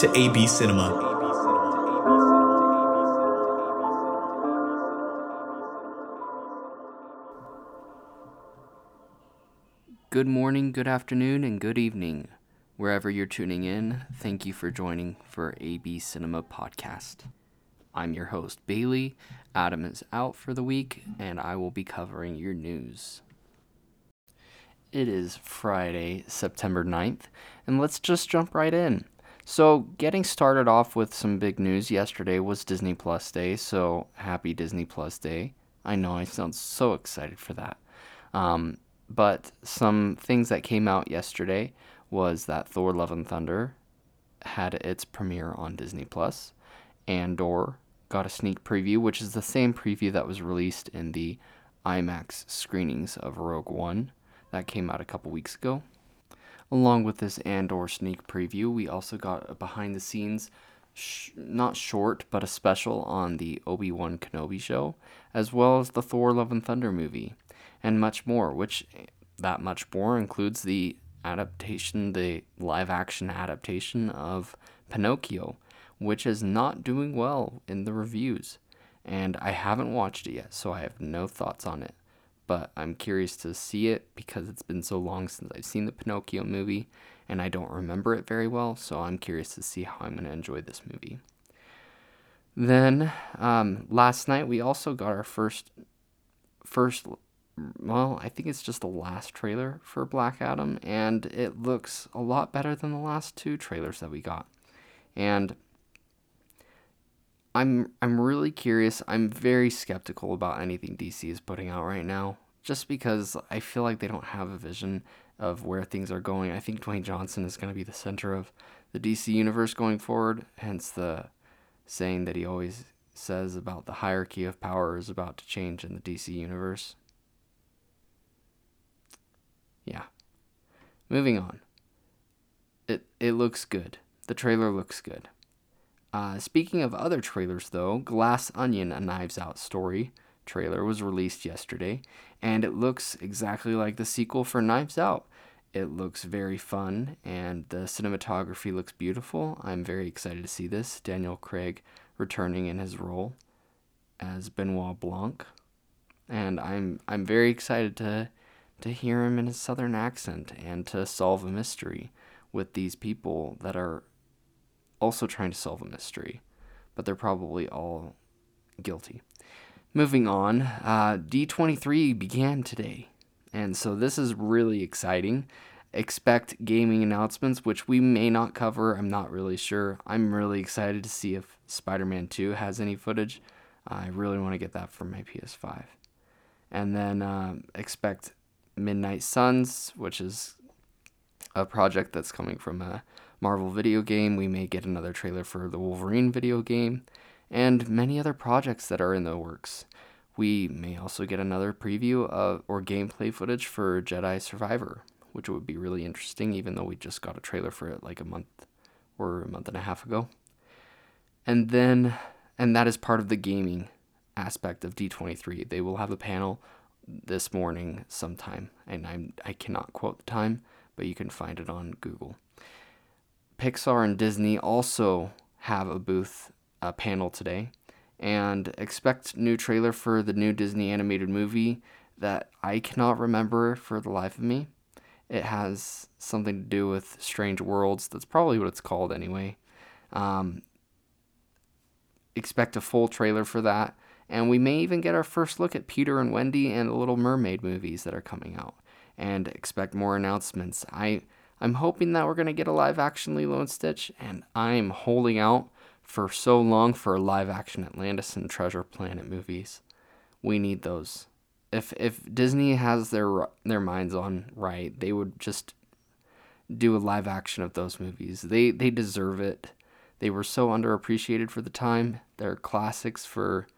to AB Cinema. Good morning, good afternoon, and good evening. Wherever you're tuning in, thank you for joining for AB Cinema Podcast. I'm your host, Bailey. Adam is out for the week, and I will be covering your news. It is Friday, September 9th, and let's just jump right in. So, getting started off with some big news, yesterday was Disney Plus Day, so happy Disney Plus Day. I know I sound so excited for that. Um, but some things that came out yesterday was that Thor: Love and Thunder had its premiere on Disney Plus. Andor got a sneak preview, which is the same preview that was released in the IMAX screenings of Rogue One that came out a couple weeks ago. Along with this Andor sneak preview, we also got a behind the scenes, sh- not short, but a special on the Obi Wan Kenobi show, as well as the Thor Love and Thunder movie and much more, which that much more includes the adaptation, the live action adaptation of Pinocchio, which is not doing well in the reviews. And I haven't watched it yet, so I have no thoughts on it. But I'm curious to see it because it's been so long since I've seen the Pinocchio movie and I don't remember it very well, so I'm curious to see how I'm going to enjoy this movie. Then um, last night we also got our first first well, I think it's just the last trailer for Black Adam, and it looks a lot better than the last two trailers that we got. And I'm I'm really curious. I'm very skeptical about anything DC is putting out right now, just because I feel like they don't have a vision of where things are going. I think Dwayne Johnson is going to be the center of the DC universe going forward, hence the saying that he always says about the hierarchy of power is about to change in the DC universe. Yeah. Moving on. It it looks good. The trailer looks good. Uh, speaking of other trailers, though, Glass Onion, a Knives Out story trailer, was released yesterday, and it looks exactly like the sequel for Knives Out. It looks very fun, and the cinematography looks beautiful. I'm very excited to see this. Daniel Craig returning in his role as Benoit Blanc, and I'm I'm very excited to to hear him in his southern accent and to solve a mystery with these people that are also trying to solve a mystery, but they're probably all guilty. Moving on, uh, D23 began today, and so this is really exciting. Expect gaming announcements, which we may not cover. I'm not really sure. I'm really excited to see if Spider Man 2 has any footage. I really want to get that for my PS5. And then uh, expect Midnight Suns, which is a project that's coming from a Marvel video game. We may get another trailer for the Wolverine video game, and many other projects that are in the works. We may also get another preview of or gameplay footage for Jedi Survivor, which would be really interesting, even though we just got a trailer for it like a month or a month and a half ago. And then, and that is part of the gaming aspect of D23. They will have a panel this morning sometime, and I'm I cannot quote the time, but you can find it on Google. Pixar and Disney also have a booth a panel today, and expect new trailer for the new Disney animated movie that I cannot remember for the life of me. It has something to do with Strange Worlds. That's probably what it's called anyway. Um, expect a full trailer for that and we may even get our first look at Peter and Wendy and the Little Mermaid movies that are coming out. And expect more announcements. I I'm hoping that we're gonna get a live action Lilo and Stitch, and I'm holding out for so long for live action Atlantis and Treasure Planet movies. We need those. If if Disney has their their minds on right, they would just do a live action of those movies. They they deserve it. They were so underappreciated for the time. They're classics for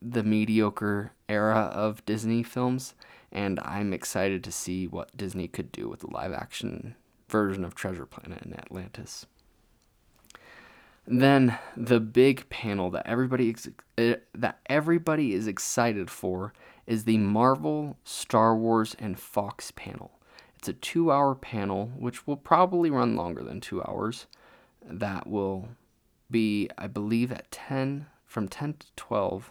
the mediocre era of Disney films, and I'm excited to see what Disney could do with the live action version of Treasure Planet and Atlantis. Then the big panel that everybody ex- uh, that everybody is excited for is the Marvel, Star Wars, and Fox panel. It's a two-hour panel, which will probably run longer than two hours. That will be, I believe, at ten from ten to twelve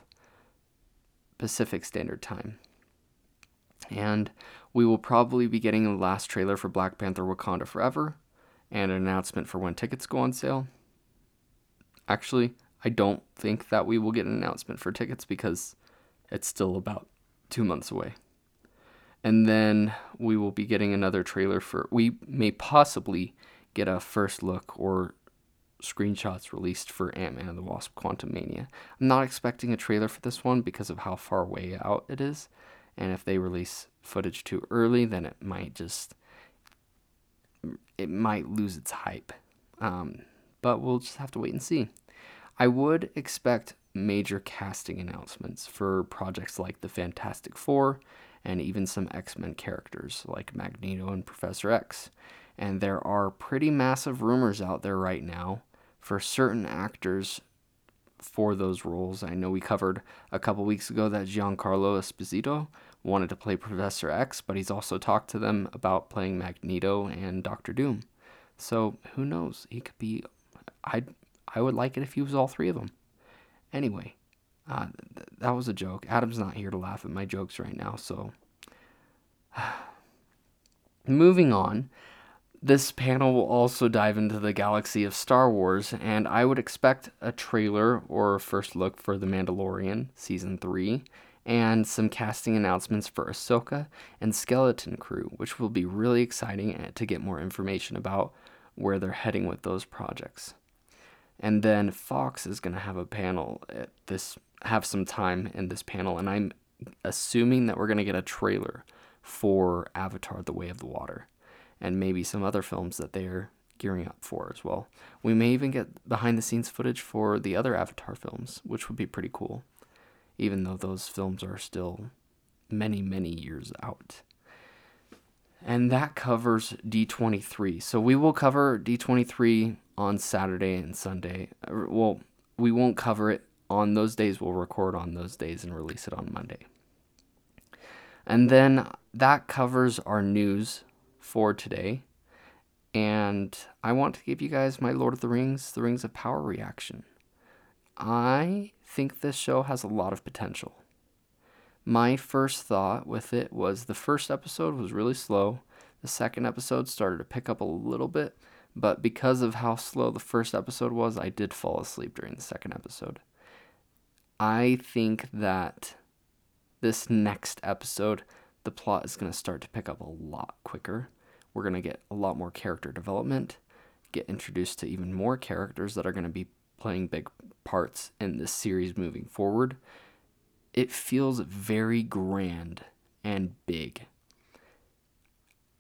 Pacific Standard Time. And we will probably be getting the last trailer for Black Panther Wakanda Forever and an announcement for when tickets go on sale. Actually, I don't think that we will get an announcement for tickets because it's still about two months away. And then we will be getting another trailer for, we may possibly get a first look or screenshots released for Ant Man and the Wasp Quantum Mania. I'm not expecting a trailer for this one because of how far away out it is. And if they release footage too early, then it might just, it might lose its hype. Um, but we'll just have to wait and see. I would expect major casting announcements for projects like the Fantastic Four and even some X Men characters like Magneto and Professor X. And there are pretty massive rumors out there right now for certain actors for those roles. I know we covered a couple weeks ago that Giancarlo Esposito wanted to play Professor X, but he's also talked to them about playing Magneto and Doctor Doom. So who knows? He could be. I I would like it if he was all three of them. Anyway, uh, th- that was a joke. Adam's not here to laugh at my jokes right now, so. Moving on, this panel will also dive into the galaxy of Star Wars, and I would expect a trailer or a first look for The Mandalorian Season 3, and some casting announcements for Ahsoka and Skeleton Crew, which will be really exciting eh, to get more information about where they're heading with those projects. And then Fox is going to have a panel at this have some time in this panel and I'm assuming that we're going to get a trailer for Avatar The Way of the Water and maybe some other films that they're gearing up for as well. We may even get behind the scenes footage for the other Avatar films, which would be pretty cool, even though those films are still many, many years out. And that covers D23. So we will cover D23 on Saturday and Sunday. Uh, well, we won't cover it on those days. We'll record on those days and release it on Monday. And then that covers our news for today. And I want to give you guys my Lord of the Rings, The Rings of Power reaction. I think this show has a lot of potential. My first thought with it was the first episode was really slow. The second episode started to pick up a little bit, but because of how slow the first episode was, I did fall asleep during the second episode. I think that this next episode, the plot is going to start to pick up a lot quicker. We're going to get a lot more character development, get introduced to even more characters that are going to be playing big parts in this series moving forward. It feels very grand and big.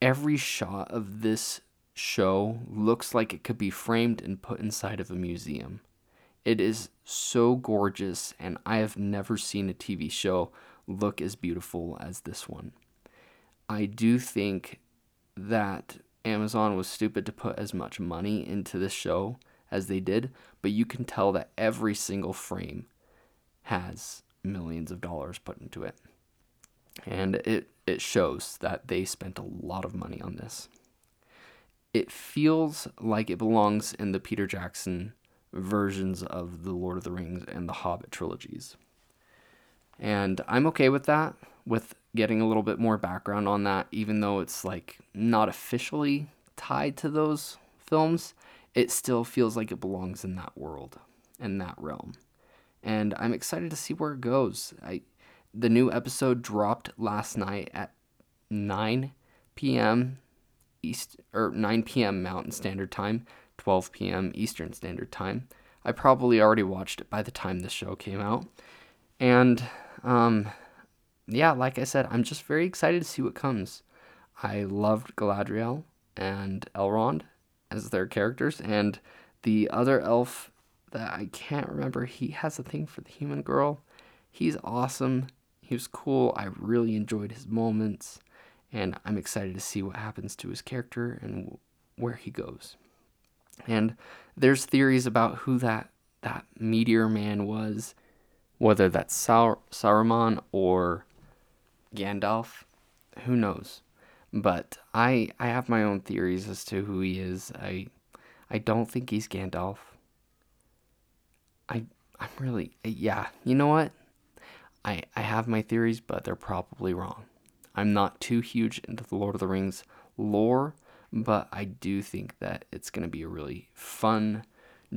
Every shot of this show looks like it could be framed and put inside of a museum. It is so gorgeous, and I have never seen a TV show look as beautiful as this one. I do think that Amazon was stupid to put as much money into this show as they did, but you can tell that every single frame has millions of dollars put into it. And it, it shows that they spent a lot of money on this it feels like it belongs in the Peter Jackson versions of the Lord of the Rings and the Hobbit trilogies. And I'm okay with that, with getting a little bit more background on that, even though it's like not officially tied to those films, it still feels like it belongs in that world in that realm. And I'm excited to see where it goes. I the new episode dropped last night at 9 p.m. East or 9 p.m. Mountain Standard Time, 12 p.m. Eastern Standard Time. I probably already watched it by the time this show came out. And um, yeah, like I said, I'm just very excited to see what comes. I loved Galadriel and Elrond as their characters, and the other elf that I can't remember, he has a thing for the human girl. He's awesome. He was cool. I really enjoyed his moments, and I'm excited to see what happens to his character and where he goes. And there's theories about who that that meteor man was, whether that's Sar- Saruman or Gandalf, who knows. But I I have my own theories as to who he is. I I don't think he's Gandalf. I I'm really yeah, you know what? I I have my theories, but they're probably wrong. I'm not too huge into the Lord of the Rings lore, but I do think that it's going to be a really fun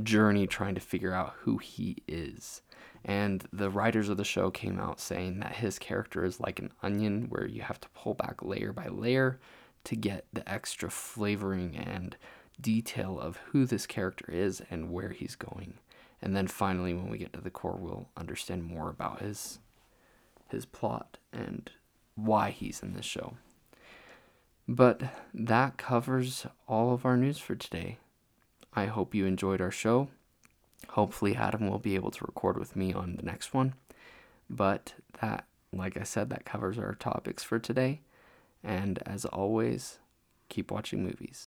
journey trying to figure out who he is. And the writers of the show came out saying that his character is like an onion where you have to pull back layer by layer to get the extra flavoring and detail of who this character is and where he's going. And then finally when we get to the core we'll understand more about his his plot and why he's in this show. But that covers all of our news for today. I hope you enjoyed our show. Hopefully, Adam will be able to record with me on the next one. But that, like I said, that covers our topics for today. And as always, keep watching movies.